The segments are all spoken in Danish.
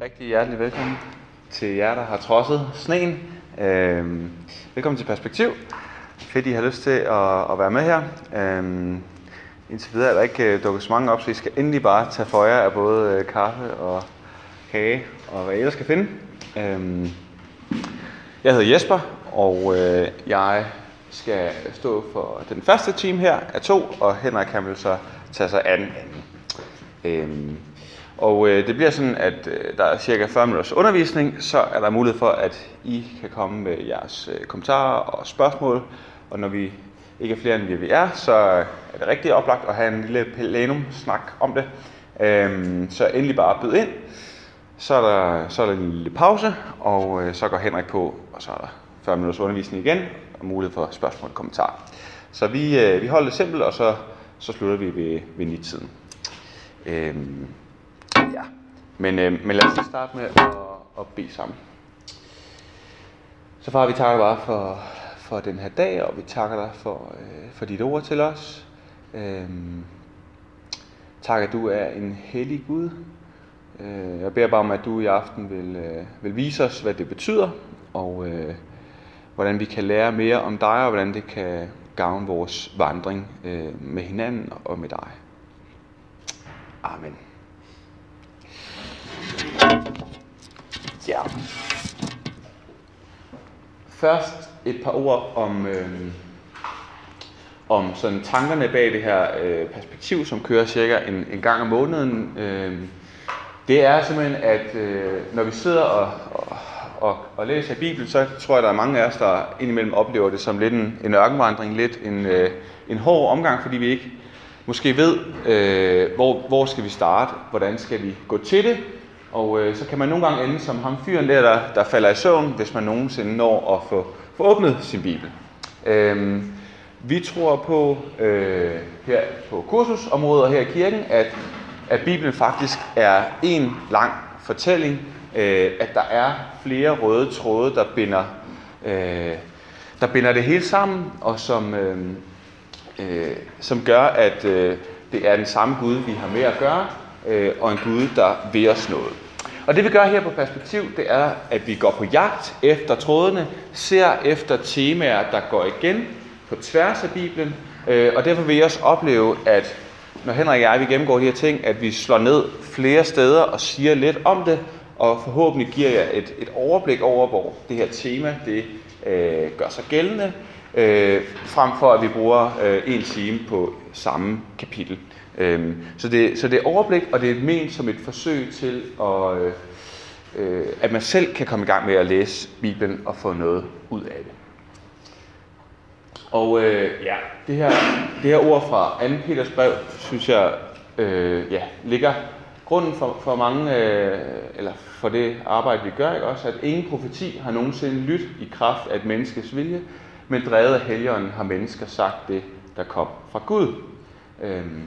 rigtig hjertelig velkommen til jer, der har trodset sneen. Øhm, velkommen til Perspektiv. Fedt, I har lyst til at, at være med her. Øhm, indtil videre er der ikke øh, dukket så mange op, så I skal endelig bare tage for jer af både øh, kaffe og kage og hvad I ellers skal finde. Øhm, jeg hedder Jesper, og øh, jeg skal stå for den første team her af to, og Henrik kan vil så tage sig af den anden. Øhm, og øh, det bliver sådan, at øh, der er cirka 40 minutters undervisning, så er der mulighed for, at I kan komme med jeres øh, kommentarer og spørgsmål. Og når vi ikke er flere end vi er, så er det rigtig oplagt at have en lille plenum-snak om det. Øhm, så endelig bare byd ind. Så er der, så er der en lille pause, og øh, så går Henrik på, og så er der 40 minutters undervisning igen, og mulighed for spørgsmål og kommentarer. Så vi, øh, vi holder det simpelt, og så, så slutter vi ved, ved nittiden. Øhm. Men, øh, men lad os lige starte med at, at bede sammen. Så far, vi takker bare for, for den her dag, og vi takker dig for, øh, for dit ord til os. Øh, tak, at du er en hellig Gud. Øh, jeg beder bare om, at du i aften vil, øh, vil vise os, hvad det betyder, og øh, hvordan vi kan lære mere om dig, og hvordan det kan gavne vores vandring øh, med hinanden og med dig. Amen. Ja. Først et par ord om, øh, om sådan tankerne bag det her øh, perspektiv, som kører cirka en, en gang om måneden. Øh, det er simpelthen, at øh, når vi sidder og, og, og, og læser Bibelen, så tror jeg, der er mange af os, der indimellem oplever det som lidt en, en ørkenvandring, lidt en, øh, en hård omgang, fordi vi ikke måske ved, øh, hvor, hvor skal vi starte, hvordan skal vi gå til det, og øh, så kan man nogle gange ende som ham fyren der, der, der falder i søvn, hvis man nogensinde når at få, få åbnet sin bibel. Øh, vi tror på øh, her på kursusområdet her i kirken, at, at Bibelen faktisk er en lang fortælling, øh, at der er flere røde tråde, der binder, øh, der binder det hele sammen, og som, øh, øh, som gør, at øh, det er den samme Gud, vi har med at gøre, øh, og en Gud, der vil os noget. Og det vi gør her på Perspektiv, det er, at vi går på jagt efter trådene, ser efter temaer, der går igen på tværs af Bibelen, øh, og derfor vil jeg også opleve, at når Henrik og jeg vi gennemgår de her ting, at vi slår ned flere steder og siger lidt om det, og forhåbentlig giver jeg et, et overblik over, hvor det her tema det øh, gør sig gældende, øh, frem for at vi bruger øh, en time på samme kapitel. Øh, så, det, så det er overblik, og det er ment som et forsøg til, at, øh, øh, at man selv kan komme i gang med at læse Bibelen og få noget ud af det. Og øh, ja, det her, det her ord fra 2. Peters brev, synes jeg, øh, ja, ligger grunden for, for mange, øh, eller for det arbejde, vi gør, ikke også, at ingen profeti har nogensinde lyttet i kraft af et menneskes vilje, men drevet af helgeren har mennesker sagt det, der kom fra Gud. Øhm,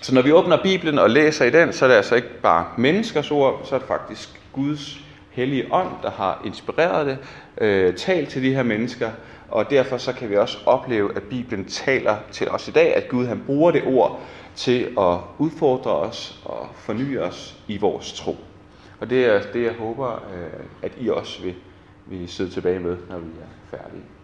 så når vi åbner Bibelen og læser i den, så er det altså ikke bare menneskers ord, så er det faktisk Guds hellige ånd, der har inspireret det, øh, talt til de her mennesker, og derfor så kan vi også opleve, at Bibelen taler til os i dag, at Gud han bruger det ord til at udfordre os og forny os i vores tro. Og det er det, jeg håber, øh, at I også vil, vil sidde tilbage med, når vi er færdige.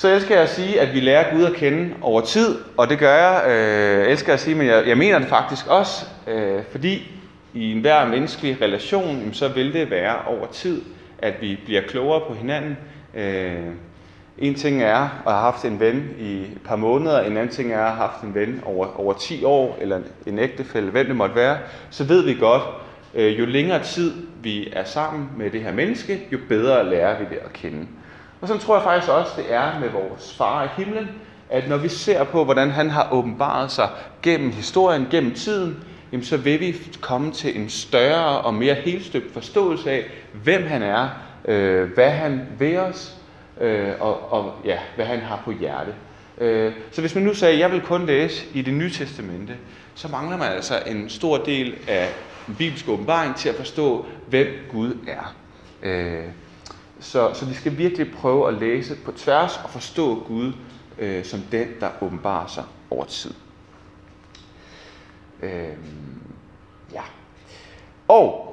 Så elsker jeg at sige, at vi lærer Gud at kende over tid, og det gør jeg. Øh, elsker at sige, men jeg, jeg mener det faktisk også, øh, fordi i enhver menneskelig relation, så vil det være over tid, at vi bliver klogere på hinanden. Øh, en ting er at have haft en ven i et par måneder, en anden ting er at have haft en ven over, over 10 år, eller en ægtefælle, hvem det måtte være, så ved vi godt, øh, jo længere tid vi er sammen med det her menneske, jo bedre lærer vi det at kende. Og så tror jeg faktisk også, det er med vores far i himlen, at når vi ser på, hvordan han har åbenbaret sig gennem historien, gennem tiden, jamen så vil vi komme til en større og mere helstøbt forståelse af, hvem han er, øh, hvad han ved os, øh, og, og ja, hvad han har på hjerte. Øh, så hvis man nu sagde, at jeg vil kun læse i det nye testamente, så mangler man altså en stor del af den bibelske åbenbaring til at forstå, hvem Gud er. Øh, så, så de skal virkelig prøve at læse på tværs og forstå Gud øh, som den, der åbenbarer sig over tid. Øh, ja. og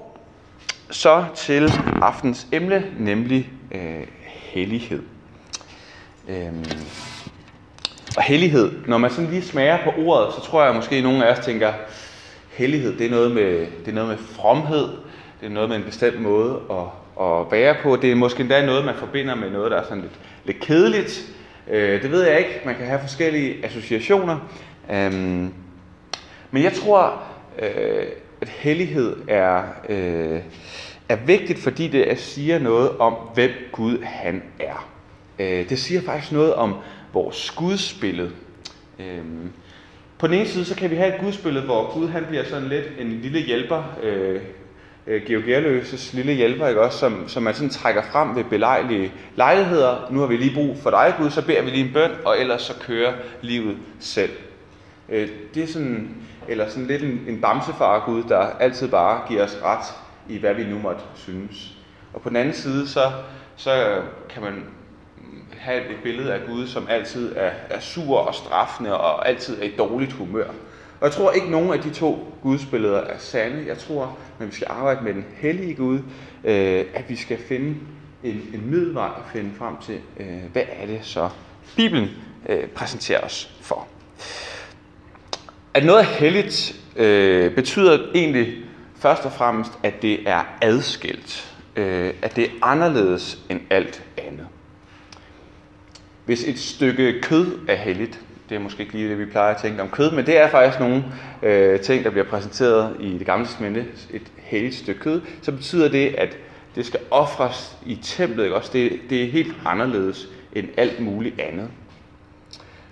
så til aftens emne, nemlig øh, hellighed. Øhm, og hellighed, når man sådan lige smager på ordet, så tror jeg måske, at nogle af os tænker, hellighed, det er noget med, det er noget med fromhed, det er noget med en bestemt måde at, at være på. Det er måske endda noget, man forbinder med noget, der er sådan lidt, lidt kedeligt. Øh, det ved jeg ikke. Man kan have forskellige associationer. Øhm, men jeg tror, øh, at hellighed er, øh, er vigtigt, fordi det siger noget om, hvem Gud han er. Øh, det siger faktisk noget om vores gudsbillede. Øh, på den ene side, så kan vi have et gudsbillede, hvor Gud han bliver sådan lidt en lille hjælper, øh, øh, Georg Gerløses lille hjælper, ikke også, som, som man sådan trækker frem ved belejlige lejligheder. Nu har vi lige brug for dig, Gud, så beder vi lige en bøn, og ellers så kører livet selv. Øh, det er sådan, eller sådan lidt en, en bamsefar Gud, der altid bare giver os ret i, hvad vi nu måtte synes. Og på den anden side, så, så kan man have et billede af Gud, som altid er, er sur og straffende og altid er i dårligt humør. Og jeg tror ikke, nogen af de to gudsbilleder er sande. Jeg tror, når vi skal arbejde med den hellige Gud, øh, at vi skal finde en, en middelvej og finde frem til, øh, hvad er det så, Bibelen øh, præsenterer os for. At noget er helligt øh, betyder egentlig først og fremmest, at det er adskilt. Øh, at det er anderledes end alt andet. Hvis et stykke kød er helligt, det er måske ikke lige det, vi plejer at tænke om kød, men det er faktisk nogle øh, ting, der bliver præsenteret i det gamle testamente, et helligt stykke kød, så betyder det, at det skal ofres i templet. Ikke? Også det, det er helt anderledes end alt muligt andet.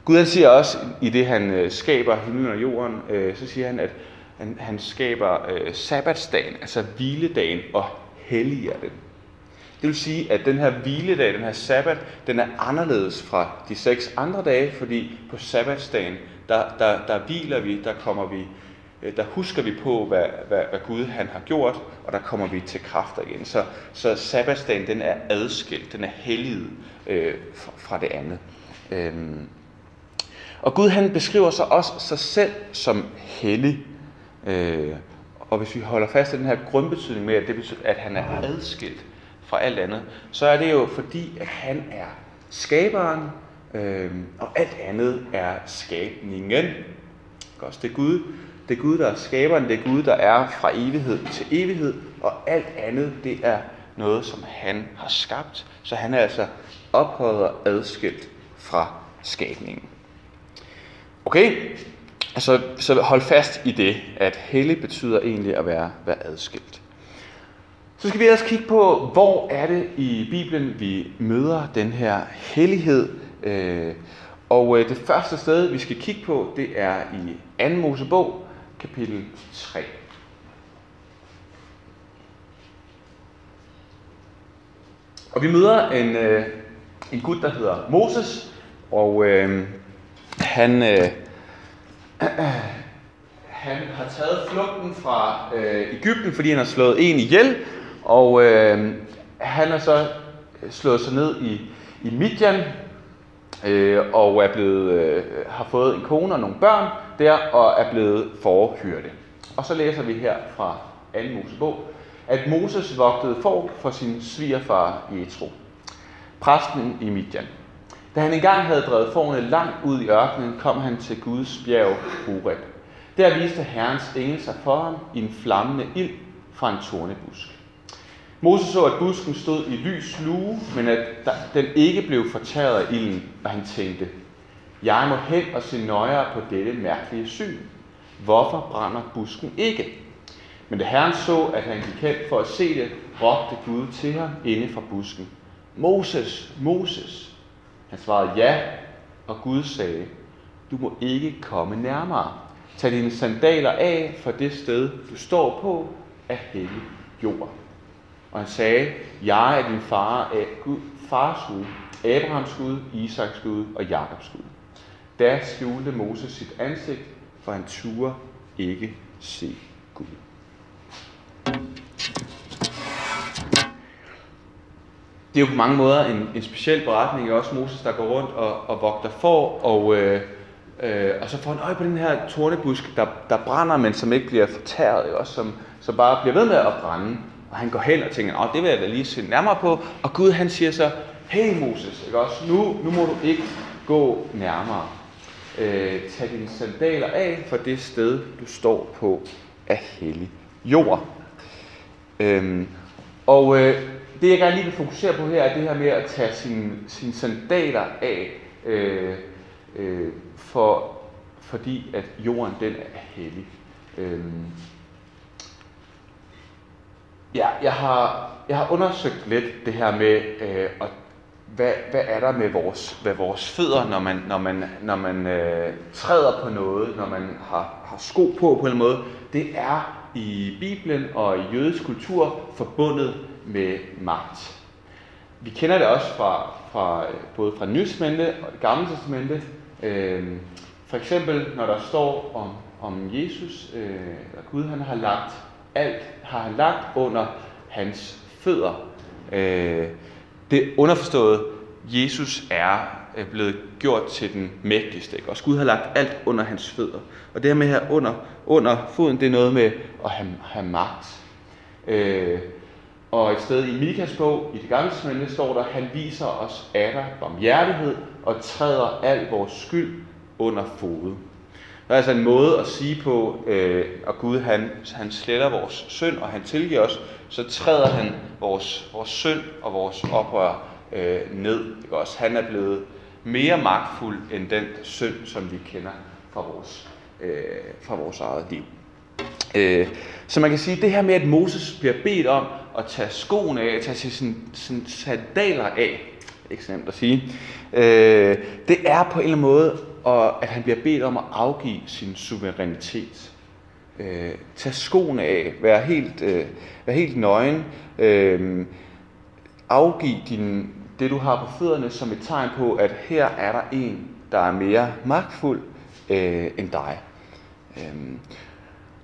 Gud han siger også, i det han øh, skaber himlen og jorden, øh, så siger han, at han, han skaber øh, sabbatsdagen, altså hviledagen, og helliger den. Det vil sige, at den her hviledag, den her sabbat, den er anderledes fra de seks andre dage, fordi på sabbatsdagen, der, der, der hviler vi, der kommer vi, øh, der husker vi på, hvad, hvad, hvad Gud han har gjort, og der kommer vi til kræfter igen. Så, så sabbatsdagen, den er adskilt, den er helliget øh, fra, fra det andet. Øhm. Og Gud han beskriver sig også sig selv som hellig. Øh, og hvis vi holder fast i den her grundbetydning med, at, det betyder, at han er adskilt, fra alt andet, så er det jo fordi, at han er skaberen, øh, og alt andet er skabningen. Også det er Gud, det er Gud, der er skaberen, det er Gud, der er fra evighed til evighed, og alt andet, det er noget, som han har skabt. Så han er altså ophøjet og adskilt fra skabningen. Okay, altså, så hold fast i det, at hellig betyder egentlig at være, være adskilt. Så skal vi også kigge på, hvor er det i Bibelen, vi møder den her hellighed. Øh, og øh, det første sted, vi skal kigge på, det er i 2. Mosebog, kapitel 3. Og vi møder en, øh, en gut, der hedder Moses, og øh, han, øh, han har taget flugten fra øh, Ægypten, fordi han har slået en ihjel, og øh, han er så slået sig ned i, i Midian, øh, og er blevet, øh, har fået en kone og nogle børn der, og er blevet forhyrte. Og så læser vi her fra 2. Mosebog, at Moses vogtede for for sin svigerfar Jethro, præsten i Midian. Da han engang havde drevet forne langt ud i ørkenen, kom han til Guds bjerg Horeb. Der viste Herrens engel sig for ham i en flammende ild fra en tornebusk. Moses så, at busken stod i lys lue, men at den ikke blev fortæret af ilden, og han tænkte, jeg må hen og se nøjere på dette mærkelige syn. Hvorfor brænder busken ikke? Men da Herren så, at han gik hen for at se det, råbte Gud til ham inde fra busken. Moses, Moses. Han svarede ja, og Gud sagde, du må ikke komme nærmere. Tag dine sandaler af, for det sted, du står på, er hellig jord. Og han sagde, jeg er din far, eh, Gud, fars Gud, Abrahams Gud, Isaks Gud og Jakobs Gud. Da skjulte Moses sit ansigt, for han turde ikke se Gud. Det er jo på mange måder en, en speciel beretning, også Moses, der går rundt og, og vogter for, og øh, Øh, og så får han øje på den her tornebusk, der, der brænder, men som ikke bliver fortæret, ikke? også som, som bare bliver ved med at brænde. Og han går hen og tænker, at det vil jeg da lige se nærmere på. Og Gud han siger så, hey Moses, ikke også? Nu, nu må du ikke gå nærmere. Øh, tag dine sandaler af for det sted, du står på er hellig jord. Øhm, og øh, det jeg gerne lige vil fokusere på her, er det her med at tage sine, sine sandaler af, øh, øh, for, fordi at jorden den er hellig. Øhm, ja, jeg har, jeg har undersøgt lidt det her med, øh, at, hvad, hvad er der med vores, med vores fødder, når man, når man, når man øh, træder på noget, når man har, har sko på på en måde. Det er i Bibelen og i jødisk kultur forbundet med magt. Vi kender det også fra, fra både fra Nysmente og det Gamle Testamente. Øh, for eksempel, når der står om, om Jesus, øh, at Gud han har lagt alt, har han lagt under hans fødder. Øh, det underforståede, Jesus er øh, blevet gjort til den mægtigste. Ikke? Og Gud har lagt alt under hans fødder. Og det her med her under, under foden, det er noget med at have, have magt. Øh, og et sted i Mikas bog, i det gamle testamente, står der, han viser os atter barmhjertighed og træder al vores skyld under fod. Der er altså en måde at sige på, øh, at Gud han, han sletter vores synd, og han tilgiver os, så træder han vores, vores synd og vores oprør øh, ned. Ikke også? Han er blevet mere magtfuld end den synd, som vi kender fra vores, øh, fra vores eget liv. Øh, så man kan sige, at det her med, at Moses bliver bedt om at tage skoene af, at tage sine, sine sandaler af, ikke så nemt at sige, øh, det er på en eller anden måde, og at han bliver bedt om at afgive sin suverænitet. Øh, tag skoene af, vær helt, øh, vær helt nøgen, øh, afgiv din, det du har på fødderne som et tegn på, at her er der en, der er mere magtfuld øh, end dig. Øh,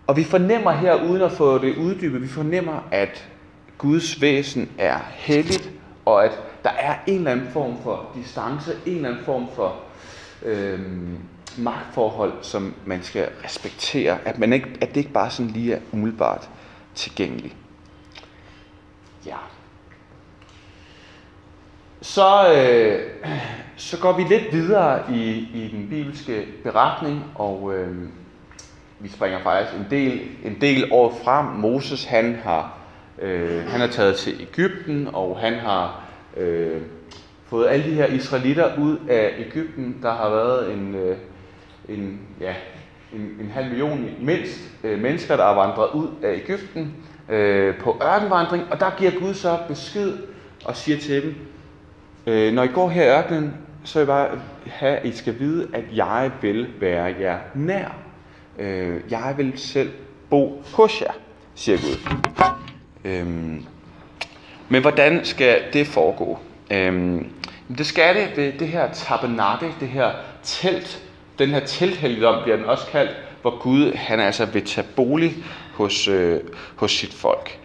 og vi fornemmer her, uden at få det uddybet, vi fornemmer, at Guds væsen er helligt, og at der er en eller anden form for distance, en eller anden form for øh, magtforhold, som man skal respektere. At, man ikke, at det ikke bare sådan lige er umiddelbart tilgængeligt. Ja. Så, øh, så går vi lidt videre i, i den bibelske beretning, og øh, vi springer faktisk en del, en del år frem. Moses han har, øh, han er taget til Ægypten, og han har øh, fået alle de her israelitter ud af Ægypten. Der har været en, øh, en, ja, en, en halv million mindst øh, mennesker, der er vandret ud af Ægypten øh, på ørkenvandring, og der giver Gud så besked og siger til dem, øh, når I går her i ørkenen, så vil jeg bare have, at I skal vide, at jeg vil være jer nær. Øh, jeg vil selv bo hos jer, siger Gud. Øhm, men hvordan skal det foregå? Øhm, det skal det ved det her tabernakel, det her telt. Den her telthelligdom bliver den også kaldt, hvor Gud han altså vil tage bolig hos, øh, hos sit folk.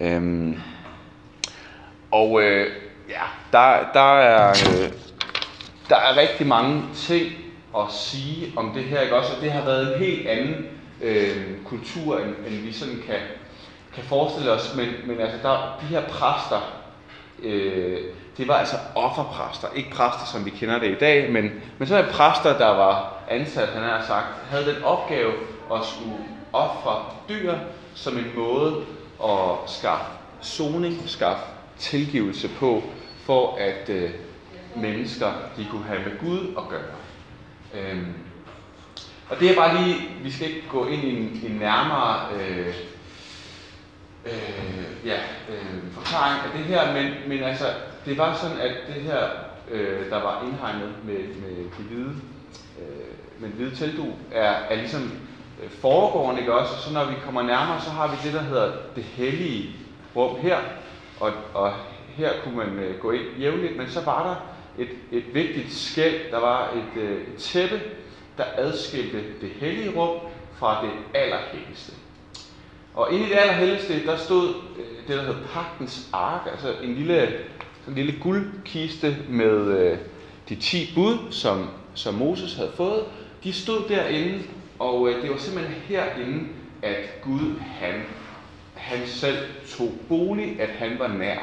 Øhm, og øh, ja, der, der, er, øh, der er rigtig mange ting at sige om det her, ikke også? Og det har været en helt anden øh, kultur, end, end vi sådan kan, kan forestille os. Men, men altså, der, de her præster, øh, det var altså offerpræster, ikke præster, som vi kender det i dag, men, men sådan præster, der var ansat, han har sagt, havde den opgave at skulle ofre dyr som en måde at skaffe soning, skaffe tilgivelse på, for at øh, mennesker de kunne have med Gud at gøre. Øhm, og det er bare lige, vi skal ikke gå ind i en, en nærmere øh, øh, ja, øh, forklaring af det her, men, men altså, det var sådan, at det her, øh, der var indhegnet med, med det hvide, øh, med det hvide teltdu, er, er ligesom øh, foregående, ikke også? Så når vi kommer nærmere, så har vi det, der hedder det hellige rum her, og, og her kunne man øh, gå ind jævnligt, men så var der et, et vigtigt skæld. Der var et, øh, et tæppe, der adskilte det hellige rum fra det allerhelligste. Og inde i det allerhelligste, der stod øh, det, der hed pagtens ark, altså en lille, en lille guldkiste med øh, de ti bud, som, som Moses havde fået. de stod derinde, og øh, det var simpelthen herinde, at Gud han, han selv tog bolig, at han var nær.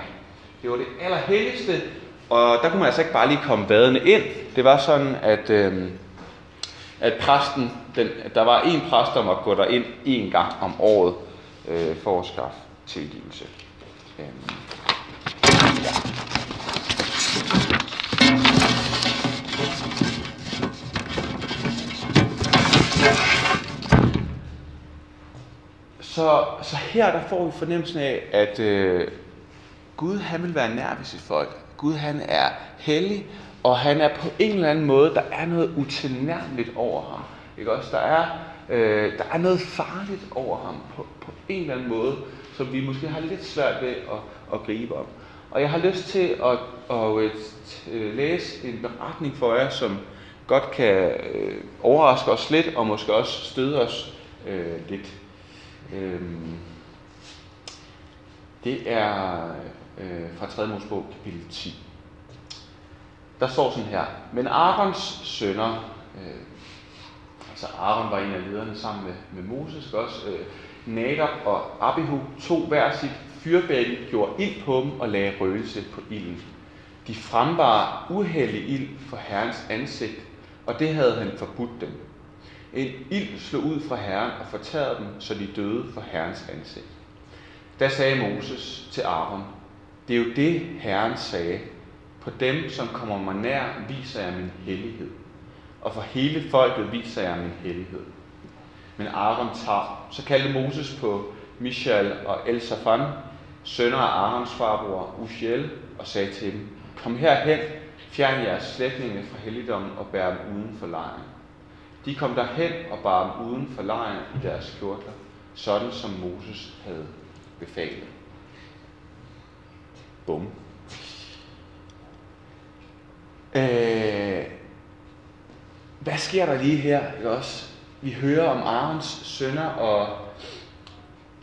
Det var det allerhelligste, og der kunne man altså ikke bare lige komme vadende ind. Det var sådan, at, øh, at præsten, den, der var en præst, der måtte gå der ind en gang om året øh, for at skaffe tilgivelse. Øh. Så, så her der får vi fornemmelsen af, at øh, Gud han vil være nær ved sit folk. Gud han er hellig, og han er på en eller anden måde, der er noget utilnærmeligt over ham. Ikke også? Der er, øh, der er noget farligt over ham på, på en eller anden måde, som vi måske har lidt svært ved at, at gribe om. Og jeg har lyst til at, at, øh, at øh, læse en beretning for jer, som godt kan øh, overraske os lidt, og måske også støde os øh, lidt. Øhm, det er øh, fra 3. Mosebog, kapitel 10. Der står sådan her. Men Arons sønner, øh, altså Aaron var en af lederne sammen med, med Moses også, øh, Nadab og Abihu tog hver sit fyrbække, gjorde ild på dem og lagde røgelse på ilden. De frembar uheldig ild for Herrens ansigt, og det havde han forbudt dem. En ild slog ud fra Herren og fortærede dem, så de døde for Herrens ansigt. Da sagde Moses til Aaron, det er jo det, Herren sagde. På dem, som kommer mig nær, viser jeg min hellighed. Og for hele folket viser jeg min hellighed. Men Aaron tager, så kaldte Moses på Michal og Elsafan, sønner af Aarons farbror Ushiel, og sagde til dem, kom herhen, fjern jeres slægtninge fra helligdommen og bær dem uden for lejren. De kom derhen og bar dem uden for lejren i deres kjortler, sådan som Moses havde befalet. Bum. Øh, hvad sker der lige her? Ikke også? Vi hører om Arons sønner, og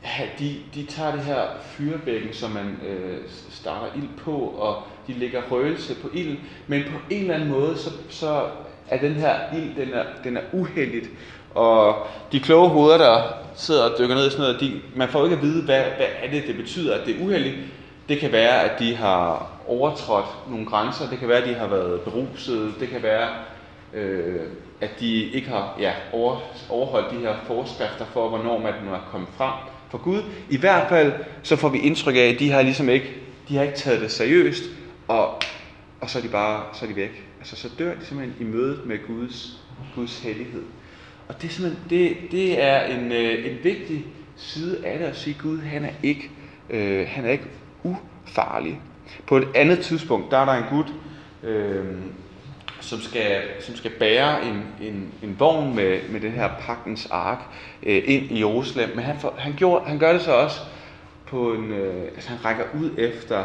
ja, de, de tager det her fyrebækken, som man øh, starter ild på, og de lægger røgelse på ilden, men på en eller anden måde, så, så at den her ild, den er, den er uheldigt. Og de kloge hoveder, der sidder og dykker ned i sådan noget, de, man får ikke at vide, hvad, hvad er det, det betyder, at det er uheldigt. Det kan være, at de har overtrådt nogle grænser. Det kan være, at de har været berusede. Det kan være, øh, at de ikke har ja, over, overholdt de her forskrifter for, hvornår man må komme frem for Gud. I hvert fald så får vi indtryk af, at de har ligesom ikke, de har ikke taget det seriøst, og, og så er de bare så er de væk. Altså så dør de simpelthen i mødet med Guds, Guds hellighed. Og det er, simpelthen, det, det er en, øh, en vigtig side af det at sige, at Gud han er ikke, øh, han er ikke ufarlig. På et andet tidspunkt, der er der en Gud, øh, som, skal, som skal bære en, en, en vogn med, med den her pagtens ark øh, ind i Jerusalem. Men han, for, han, gjorde, han gør det så også på en, øh, altså han rækker ud efter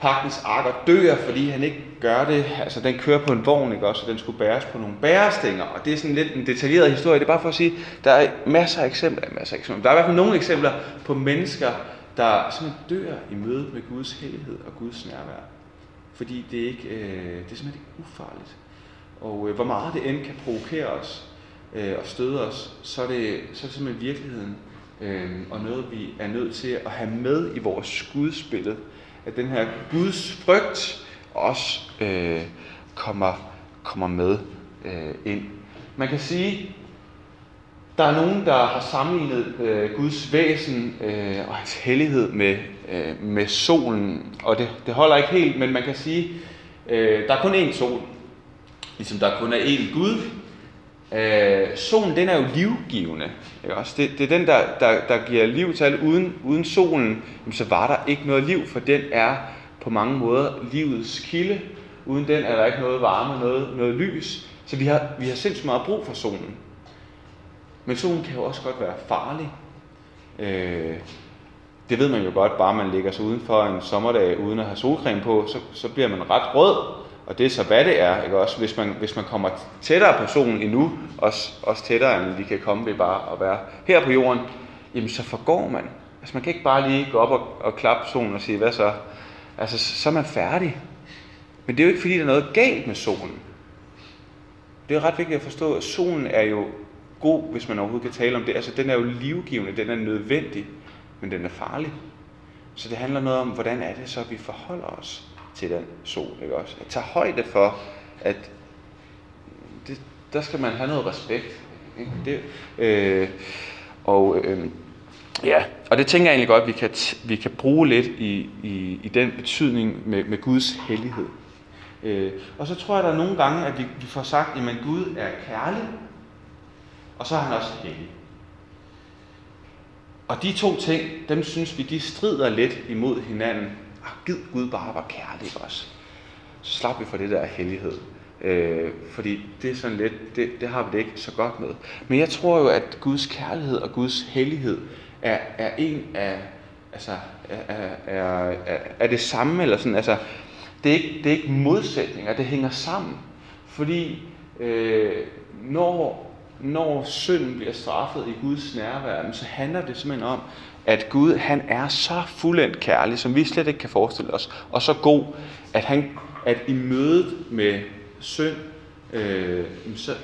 pagtens ark og dør, fordi han ikke gør det. Altså, den kører på en vogn, ikke også, og den skulle bæres på nogle bærestænger. Og det er sådan lidt en detaljeret historie. Det er bare for at sige, der er masser af eksempler, masser af eksempler. Der er i hvert fald nogle eksempler på mennesker, der simpelthen dør i mødet med Guds helhed og Guds nærvær. Fordi det er, ikke, øh, det er simpelthen ikke ufarligt. Og øh, hvor meget det end kan provokere os øh, og støde os, så er, det, så er det simpelthen virkeligheden øh, og noget, vi er nødt til at have med i vores skudspillet at den her Guds frygt også øh, kommer, kommer med øh, ind. Man kan sige, der er nogen, der har sammenlignet øh, Guds væsen øh, og hans hellighed med, øh, med solen, og det, det holder ikke helt, men man kan sige, øh, der er kun én sol, ligesom der kun er én Gud, Øh, solen, den er jo livgivende. Ikke også? Det, det er den, der, der, der giver liv til alt. Uden, uden solen, jamen, så var der ikke noget liv, for den er på mange måder livets kilde. Uden den er der ikke noget varme, noget, noget lys. Så vi har, vi har sindssygt meget brug for solen. Men solen kan jo også godt være farlig. Øh, det ved man jo godt, bare man ligger sig udenfor en sommerdag uden at have solcreme på, så, så bliver man ret rød. Og det er så, hvad det er, ikke også? Hvis man, hvis man kommer tættere på solen endnu, også, også tættere, end vi kan komme ved bare at være her på jorden, jamen så forgår man. Altså man kan ikke bare lige gå op og, og klappe solen og sige, hvad så? Altså så er man færdig. Men det er jo ikke, fordi der er noget galt med solen. det er ret vigtigt at forstå, at solen er jo god, hvis man overhovedet kan tale om det. Altså, den er jo livgivende, den er nødvendig, men den er farlig. Så det handler noget om, hvordan er det så, vi forholder os til den sol, ikke også? At tage højde for, at det, der skal man have noget respekt. Ikke? Det, øh, og øh, ja, og det tænker jeg egentlig godt, at vi kan, vi kan bruge lidt i, i, i den betydning med, med Guds hellighed. Øh, og så tror jeg, der er nogle gange, at vi, vi får sagt, at Gud er kærlig, og så er han også hellig. Og de to ting, dem synes vi, de strider lidt imod hinanden. Gid Gud bare var kærlig også. Så slap vi for det der hellighed. Øh, fordi det er sådan lidt, det, det har vi det ikke så godt med. Men jeg tror jo, at Guds kærlighed og Guds hellighed er, er en af, altså, er, er, er, er det samme, eller sådan, altså, det er ikke, det er ikke modsætninger, det hænger sammen. Fordi øh, når når synden bliver straffet i Guds nærvær, så handler det simpelthen om, at Gud han er så fuldendt kærlig, som vi slet ikke kan forestille os, og så god, at, han, at i mødet med synd, øh, så,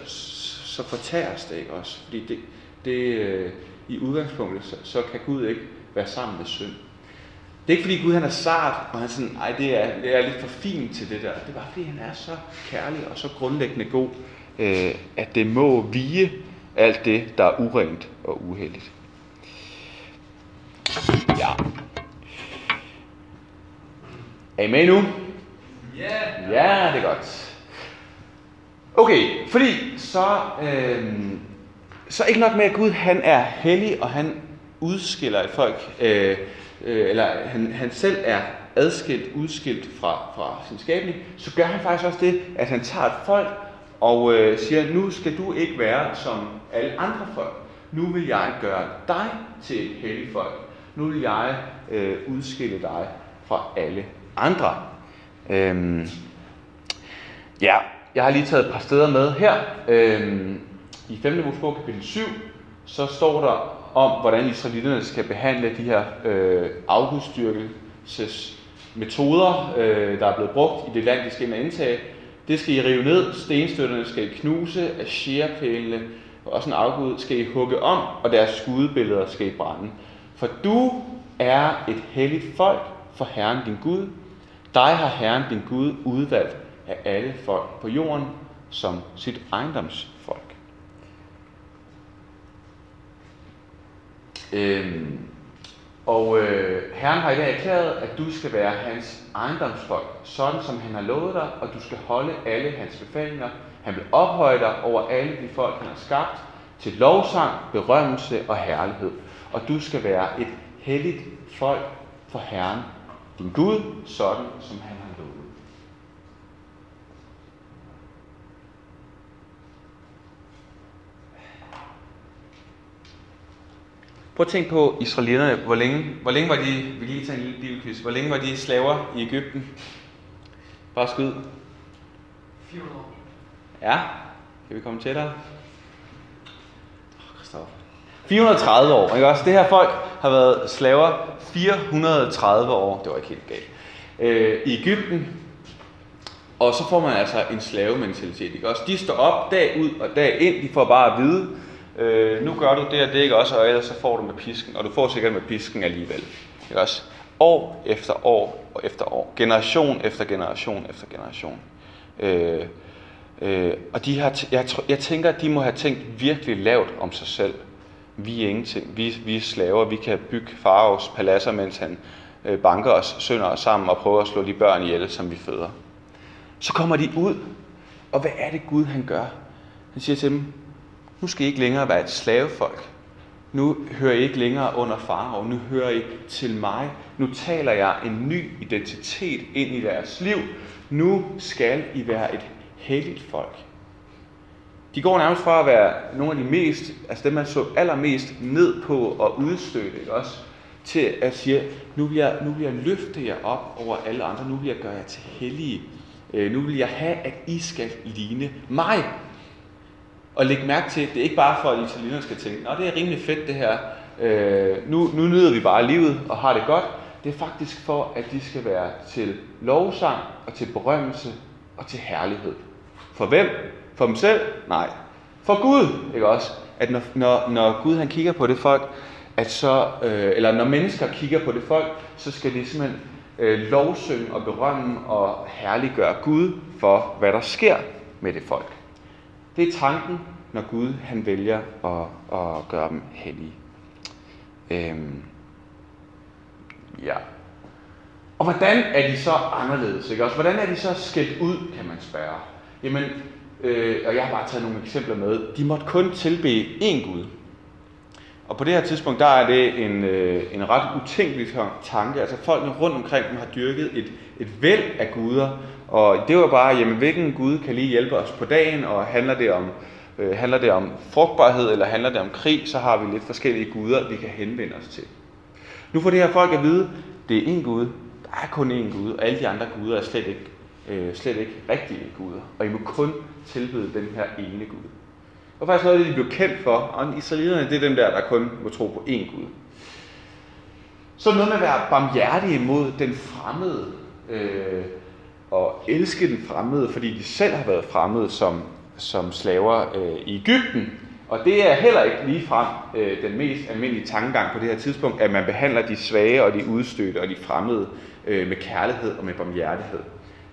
så fortæres det ikke også. Fordi det, det, øh, i udgangspunktet, så, så kan Gud ikke være sammen med synd. Det er ikke fordi Gud han er sart, og han sådan, ej det er, det er lidt for fint til det der. Det er bare fordi han er så kærlig og så grundlæggende god, øh, at det må vige alt det, der er urent og uheldigt. Ja. Er I med nu? Ja. Ja, det er godt. Okay, fordi så, øh, så ikke nok med, at Gud han er hellig, og han udskiller et folk, øh, øh, eller han, han selv er adskilt, udskilt fra, fra sin skabning, så gør han faktisk også det, at han tager et folk og øh, siger, nu skal du ikke være som alle andre folk. Nu vil jeg gøre dig til et helligt folk. Nu vil jeg øh, udskille dig fra alle andre. Øhm, ja, jeg har lige taget et par steder med her. Øhm, I 5. Mosebog kapitel 7, så står der om, hvordan israelitterne skal behandle de her øh, afgudstyrkelsesmetoder, øh, der er blevet brugt i det land, de skal ind og indtage. Det skal I rive ned, stenstøtterne skal I knuse, asherpælene og også en afgud skal I hugge om, og deres skudebilleder skal I brænde. For du er et helligt folk for Herren din Gud. Dig har Herren din Gud udvalgt af alle folk på jorden som sit ejendomsfolk. Øhm, og øh, Herren har i dag erklæret, at du skal være hans ejendomsfolk, sådan som han har lovet dig, og du skal holde alle hans befalinger. Han vil ophøje dig over alle de folk, han har skabt, til lovsang, berømmelse og herlighed. Og du skal være et helligt folk for Herren, din Gud, sådan som han har lovet. Prøv at tænke på israelitterne. Hvor længe, hvor længe var de, vi kan lige tage en lille bibelquiz, hvor længe var de slaver i Ægypten? Bare skyd. 400 år. Ja, kan vi komme tættere? Christoffer. 430 år, ikke også? Det her folk har været slaver 430 år. Det var ikke helt galt. Øh, I Ægypten. Og så får man altså en slavementalitet, ikke også? De står op dag ud og dag ind. De får bare at vide, øh, nu gør du det og det, ikke også? Og ellers så får du med pisken. Og du får sikkert med pisken alligevel. Ikke også? År efter år og efter år. Generation efter generation efter generation. Øh, Øh, og de har, jeg, jeg tænker, at de må have tænkt virkelig lavt om sig selv. Vi er ingenting. Vi, vi er slaver. Vi kan bygge faraos paladser, mens han øh, banker os sønder os sammen og prøver at slå de børn ihjel, som vi føder. Så kommer de ud, og hvad er det Gud han gør? Han siger til dem, nu skal I ikke længere være et slavefolk. Nu hører I ikke længere under farao. Nu hører I til mig. Nu taler jeg en ny identitet ind i deres liv. Nu skal I være et helligt folk. De går nærmest fra at være nogle af de mest, altså dem man så allermest ned på og udstøtte, ikke også? Til at sige, nu vil, jeg, nu vil jeg løfte jer op over alle andre, nu vil jeg gøre jer til hellige. Øh, nu vil jeg have, at I skal ligne mig. Og læg mærke til, det er ikke bare for, at italienerne skal tænke, Nå, det er rimelig fedt det her, øh, nu, nu nyder vi bare livet og har det godt. Det er faktisk for, at de skal være til lovsang og til berømmelse og til herlighed. For hvem? For dem selv? Nej. For Gud, ikke også? At når, når, når Gud han kigger på det folk, at så, øh, eller når mennesker kigger på det folk, så skal de simpelthen øh, lovsynge og berømme og herliggøre Gud for, hvad der sker med det folk. Det er tanken, når Gud han vælger at, at gøre dem hellige. Øhm, ja. Og hvordan er de så anderledes? Ikke? Også, hvordan er de så skældt ud, kan man spørge. Jamen, øh, og jeg har bare taget nogle eksempler med. De måtte kun tilbe én Gud. Og på det her tidspunkt, der er det en, øh, en ret utænkelig tanke. Altså folkene rundt omkring dem har dyrket et, et væld af guder. Og det var bare, jamen hvilken Gud kan lige hjælpe os på dagen, og handler det om øh, handler det om frugtbarhed, eller handler det om krig, så har vi lidt forskellige guder, vi kan henvende os til. Nu får det her folk at vide, det er én Gud, der er kun én Gud, og alle de andre guder er slet ikke, øh, slet ikke rigtige guder. Og I må kun tilbede den her ene Gud. Og faktisk noget af det, de blev kendt for, og israelitterne, det er dem der, der kun må tro på én Gud. Så noget med at være barmhjertig imod den fremmede, øh, og elske den fremmede, fordi de selv har været fremmede som, som slaver øh, i Ægypten. Og det er heller ikke lige frem øh, den mest almindelige tankegang på det her tidspunkt, at man behandler de svage og de udstødte og de fremmede øh, med kærlighed og med barmhjertighed.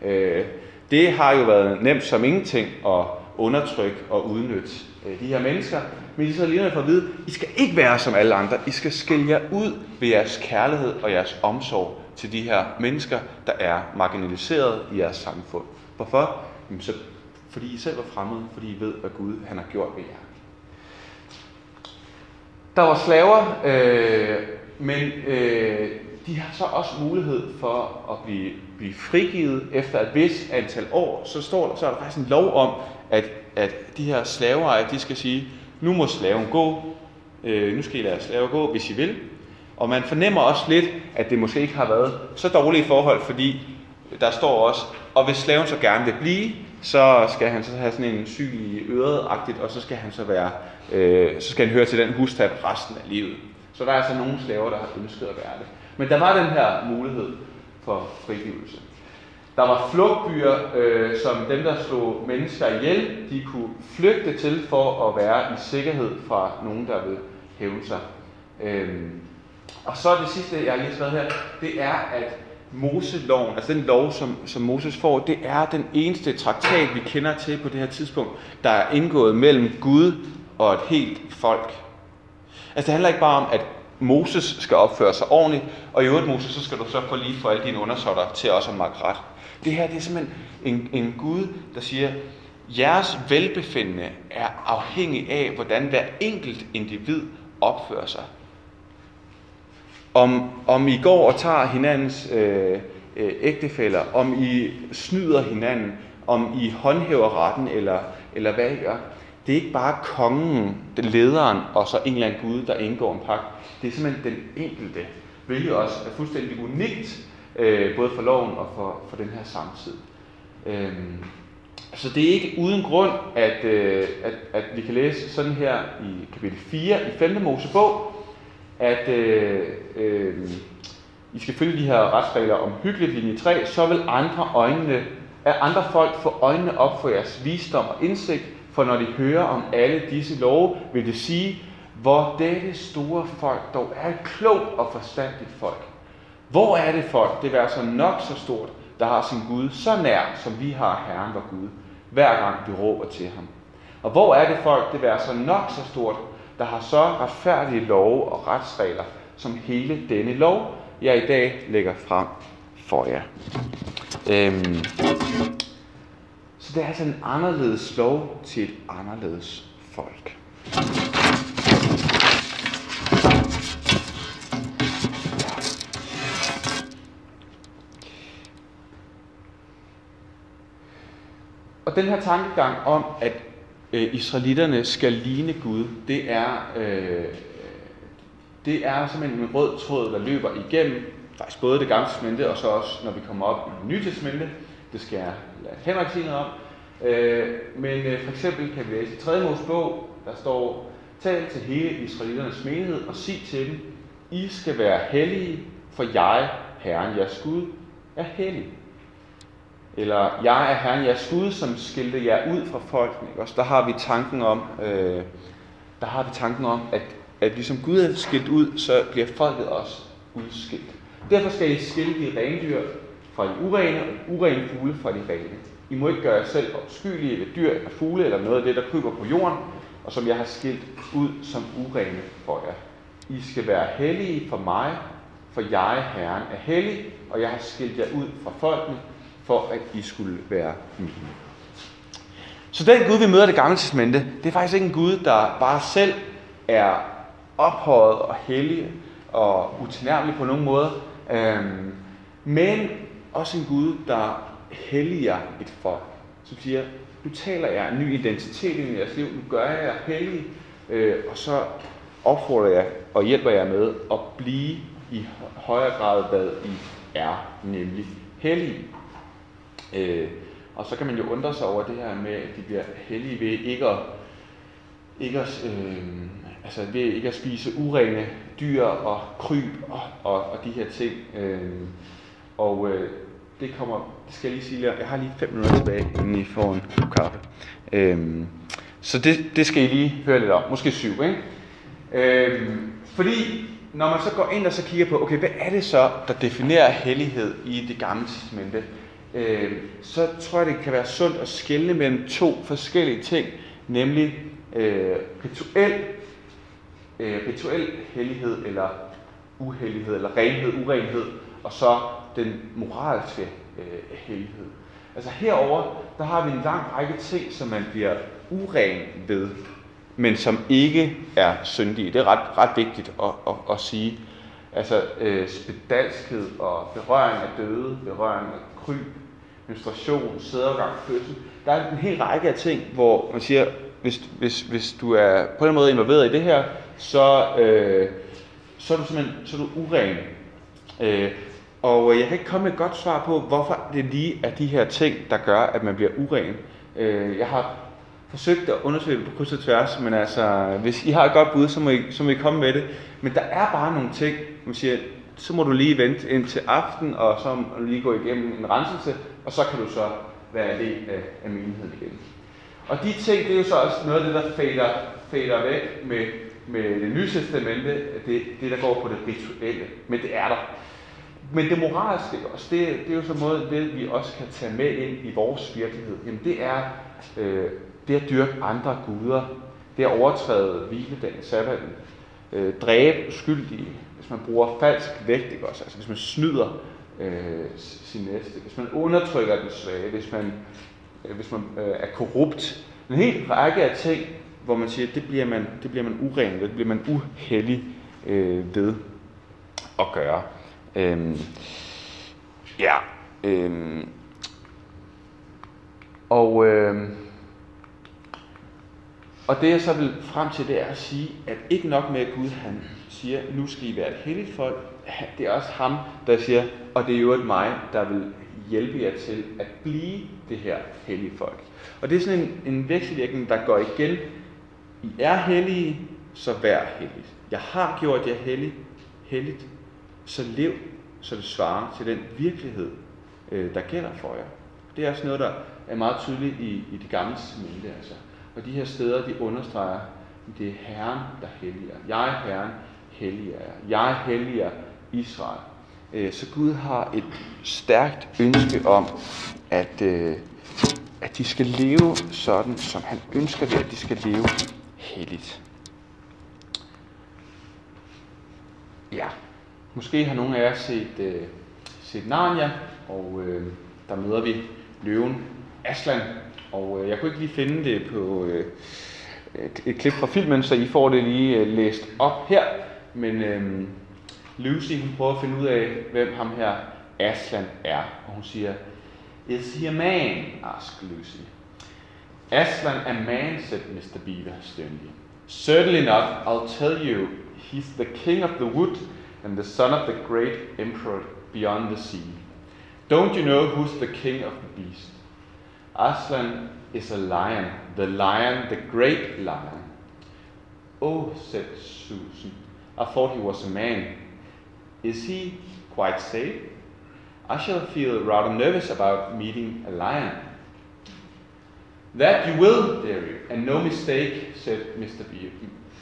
Øh, det har jo været nemt som ingenting at undertrykke og udnytte øh, de her mennesker. Men de så lige for at vide, I skal ikke være som alle andre. I skal skille jer ud ved jeres kærlighed og jeres omsorg til de her mennesker, der er marginaliseret i jeres samfund. Hvorfor? Jamen, så fordi I selv er fremmede, fordi I ved, hvad Gud han har gjort ved jer. Der var slaver, øh, men øh, de har så også mulighed for at blive, blive frigivet efter et vis antal år. Så, står der, så er der faktisk en lov om, at, at de her slaver, de skal sige, nu må slaven gå, øh, nu skal I lade slaver gå, hvis I vil. Og man fornemmer også lidt, at det måske ikke har været så dårlige forhold, fordi der står også, og hvis slaven så gerne vil blive, så skal han så have sådan en syg i øret og så skal han så være, øh, så skal han høre til den husstand resten af livet. Så der er altså nogle slaver, der har ønsket at være det. Men der var den her mulighed for frigivelse. Der var flugtbyer, øh, som dem, der slog mennesker ihjel, de kunne flygte til for at være i sikkerhed fra nogen, der ville hæve sig. Øh, og så det sidste, jeg har lige skrevet her, det er, at Moseloven, altså den lov, som, som Moses får, det er den eneste traktat, vi kender til på det her tidspunkt, der er indgået mellem Gud og et helt folk. Altså det handler ikke bare om, at Moses skal opføre sig ordentligt, og i øvrigt, Moses, så skal du så få lige for alle dine undersåtter til også at magte ret. Det her det er simpelthen en, en Gud, der siger, jeres velbefindende er afhængig af, hvordan hver enkelt individ opfører sig. Om, om I går og tager hinandens øh, øh, ægtefælder, om I snyder hinanden, om I håndhæver retten, eller, eller hvad I gør. Det er ikke bare kongen, den lederen, og så en eller anden Gud, der indgår en pagt. Det er simpelthen den enkelte, hvilket også er fuldstændig unikt, øh, både for loven og for, for den her samtid. Øhm, så det er ikke uden grund, at, øh, at, at vi kan læse sådan her i kapitel 4 i 5. Mosebog, at øh, øh, I skal følge de her retsregler om hyggeligt linje 3, så vil andre, øjnene, at andre folk få øjnene op for jeres visdom og indsigt, for når de hører om alle disse love, vil det sige, hvor dette store folk dog er et klogt og forstandigt folk. Hvor er det folk, det vil så nok så stort, der har sin Gud så nær, som vi har Herren vor Gud, hver gang vi råber til ham. Og hvor er det folk, det vil så nok så stort, der har så retfærdige love og retsregler, som hele denne lov, jeg i dag lægger frem for jer. Øhm, så det er altså en anderledes lov til et anderledes folk. Og den her tankegang om, at øh, israelitterne skal ligne Gud, det er, øh, det er simpelthen en rød tråd, der løber igennem faktisk både det gamle testamente, og så også, når vi kommer op i det nye testamente. Det skal jeg lade Henrik sige noget om. Øh, men øh, for eksempel kan vi læse i 3. Mosebog, der står, tal til hele israeliternes menighed og sig til dem, I skal være hellige, for jeg, Herren jeres Gud, er hellig. Eller, jeg er Herren, jeres Gud, som skilte jer ud fra folken. Ikke? Også der har vi tanken om, øh, der har vi tanken om, at, at ligesom Gud er skilt ud, så bliver folket også udskilt. Derfor skal I skille de rendyr fra de urene, og urene fugle fra de rene. I må ikke gøre jer selv opskyldige ved dyr eller fugle, eller noget af det, der kryber på jorden, og som jeg har skilt ud som urene for jer. I skal være hellige for mig, for jeg, Herren, er hellig, og jeg har skilt jer ud fra folkene, for at I skulle være mine. Så den Gud, vi møder i det gamle testamente, det er faktisk ikke en Gud, der bare selv er ophøjet og hellig og utilnærmelig på nogen måde, øhm, men også en Gud, der helliger et folk, som siger, nu taler jeg en ny identitet i jeres liv, nu gør jeg jer hellig, øh, og så opfordrer jeg og hjælper jer med at blive i højere grad, hvad I er, nemlig hellige. Øh, og så kan man jo undre sig over det her med, at de bliver hellige ved ikke at, ikke at, øh, altså ved ikke at spise urene dyr og kryb og, og, og de her ting. Øh, og øh, det kommer, det skal jeg lige sige, jeg har lige fem minutter tilbage, inden I får en kop kaffe. Øh, så det, det skal I lige høre lidt om. Måske syv, ikke? Øh, fordi når man så går ind og så kigger på, okay, hvad er det så, der definerer hellighed i det gamle testamente? Øh, så tror jeg, det kan være sundt at skelne mellem to forskellige ting, nemlig øh, rituel, øh, rituel hellighed eller uhellighed, eller renhed, urenhed, og så den moralske øh, hellighed. Altså herover der har vi en lang række ting, som man bliver uren ved, men som ikke er syndige. Det er ret, ret vigtigt at, at, at sige. Altså øh, spedalskhed og berøring af døde, berøring af kryb, menstruation, sædergang, fødsel. Der er en hel række af ting, hvor man siger, hvis, hvis, hvis du er på en måde involveret i det her, så, øh, så er du simpelthen så er du uren. Øh, og jeg kan ikke komme med et godt svar på, hvorfor det lige er de her ting, der gør, at man bliver uren. Øh, jeg har forsøgt at undersøge det på kryds og tværs, men altså, hvis I har et godt bud, så må I, så må I komme med det. Men der er bare nogle ting, man siger, så må du lige vente ind til aften, og så må du lige gå igennem en renselse, og så kan du så være en del af, af menigheden igen. Og de ting, det er jo så også noget af det, der fader, fader væk med, med det nye testamente, det, det der går på det rituelle. Men det er der. Men det moralske også, det, det er jo så måde, det vi også kan tage med ind i vores virkelighed. Jamen det er øh, det at dyrke andre guder, det at overtræde hviledagen, sabbaten, øh, dræbe uskyldige, hvis man bruger falsk vægt, ikke også? Altså hvis man snyder øh, sin næste, hvis man undertrykker den svage, hvis man, øh, hvis man øh, er korrupt. En hel række af ting, hvor man siger, det bliver man, det bliver man uren ved, det bliver man uheldig øh, ved at gøre. Øhm, ja, øhm, og, øhm, og det jeg så vil frem til, det er at sige, at ikke nok med, at Gud han siger, nu skal I være et helligt folk, det er også ham, der siger, og det er jo et mig, der vil hjælpe jer til at blive det her hellige folk. Og det er sådan en, en vekselvirkning, der går igen. I er hellige, så vær helligt. Jeg har gjort jer hellige, helligt, så lev, så det svarer til den virkelighed, øh, der gælder for jer. Det er også noget, der er meget tydeligt i, i det gamle testamente. Altså. Og de her steder, de understreger, at det er Herren, der helliger. Jeg er Herren, helliger jer. Jeg helliger Israel. Øh, så Gud har et stærkt ønske om, at, øh, at de skal leve sådan, som han ønsker det, at de skal leve helligt. Ja, måske har nogle af jer set, øh, set Narnia, og øh, der møder vi løven Aslan. Og øh, jeg kunne ikke lige finde det på øh, et, et klip fra filmen, så I får det lige øh, læst op her. Men øh, Lucy hun prøver at finde ud af, hvem ham her Aslan er. Og hun siger, Is he a man? asked Lucy. Aslan a man, said Mr. Beaver sternly. Certainly not. I'll tell you, he's the king of the wood and the son of the great emperor beyond the sea. Don't you know who's the king of the beast? Aslan is a lion, the lion, the great lion. Oh, said Susan, I thought he was a man. Is he quite safe? I shall feel rather nervous about meeting a lion. That you will, dearie, and no mistake, said Mr. Be-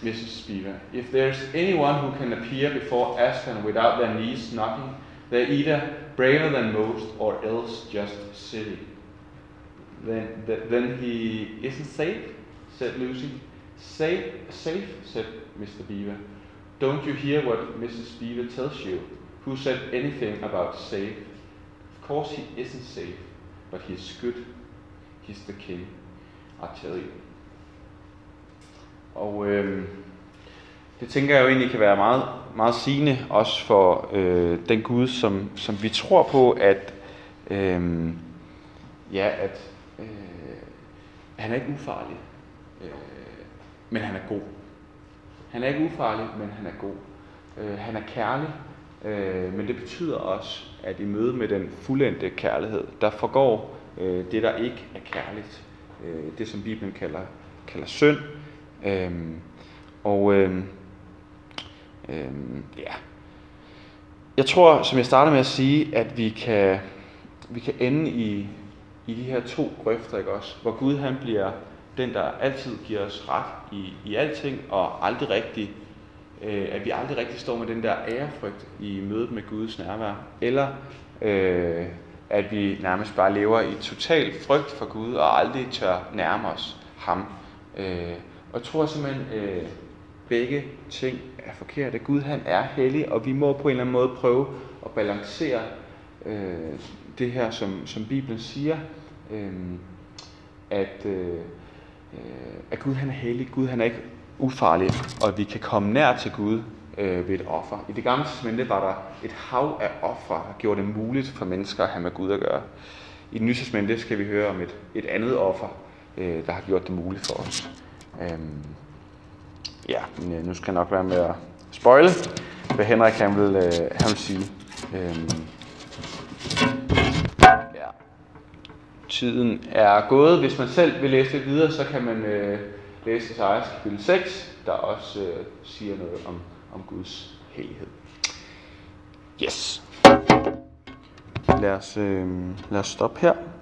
Mrs. Beaver. If there's anyone who can appear before Aslan without their knees knocking, they're either braver than most or else just silly. Then, then he isn't safe, said Lucy. Safe, safe, said Mr. Beaver. Don't you hear what Mrs. Beaver tells you? Who said anything about safe? Of course he isn't safe, but he's good. He's the king, I tell you. Og øhm, det tænker jeg jo egentlig kan være meget, meget sigende også for øh, den Gud, som, som vi tror på, at øhm, ja, at øh, han er ikke ufarlig, øh, men han er god. Han er ikke ufarlig, men han er god. Øh, han er kærlig, øh, men det betyder også, at i møde med den fuldendte kærlighed, der forgår øh, det, der ikke er kærligt. Øh, det, som Bibelen kalder, kalder synd. Øh, og øh, øh, ja, jeg tror, som jeg startede med at sige, at vi kan, vi kan ende i, i de her to grøfter, ikke også? Hvor Gud han bliver den, der altid giver os ret i, i alting, og aldrig rigtig, øh, at vi aldrig rigtig står med den der ærefrygt i mødet med Guds nærvær. Eller øh, at vi nærmest bare lever i total frygt for Gud, og aldrig tør nærme os ham. Øh, og tror simpelthen, øh, begge ting er forkerte. Gud han er hellig, og vi må på en eller anden måde prøve at balancere øh, det her, som, som Bibelen siger, øhm, øh, at, øh, at Gud han er hellig, Gud han er ikke ufarlig, og at vi kan komme nær til Gud øh, ved et offer. I det gamle testamente var der et hav af ofre, der gjorde det muligt for mennesker at have med Gud at gøre. I det nye testamente skal vi høre om et, et andet offer, øh, der har gjort det muligt for os. Øhm, ja, men øh, nu skal jeg nok være med at spoile, hvad Henrik han vil, øh, han vil sige. Øhm, ja. Tiden er gået. Hvis man selv vil læse det videre, så kan man øh, læse Esajas kapitel 6, der også øh, siger noget om, om Guds hellighed. Yes. Lad os, øh, lad os stoppe her.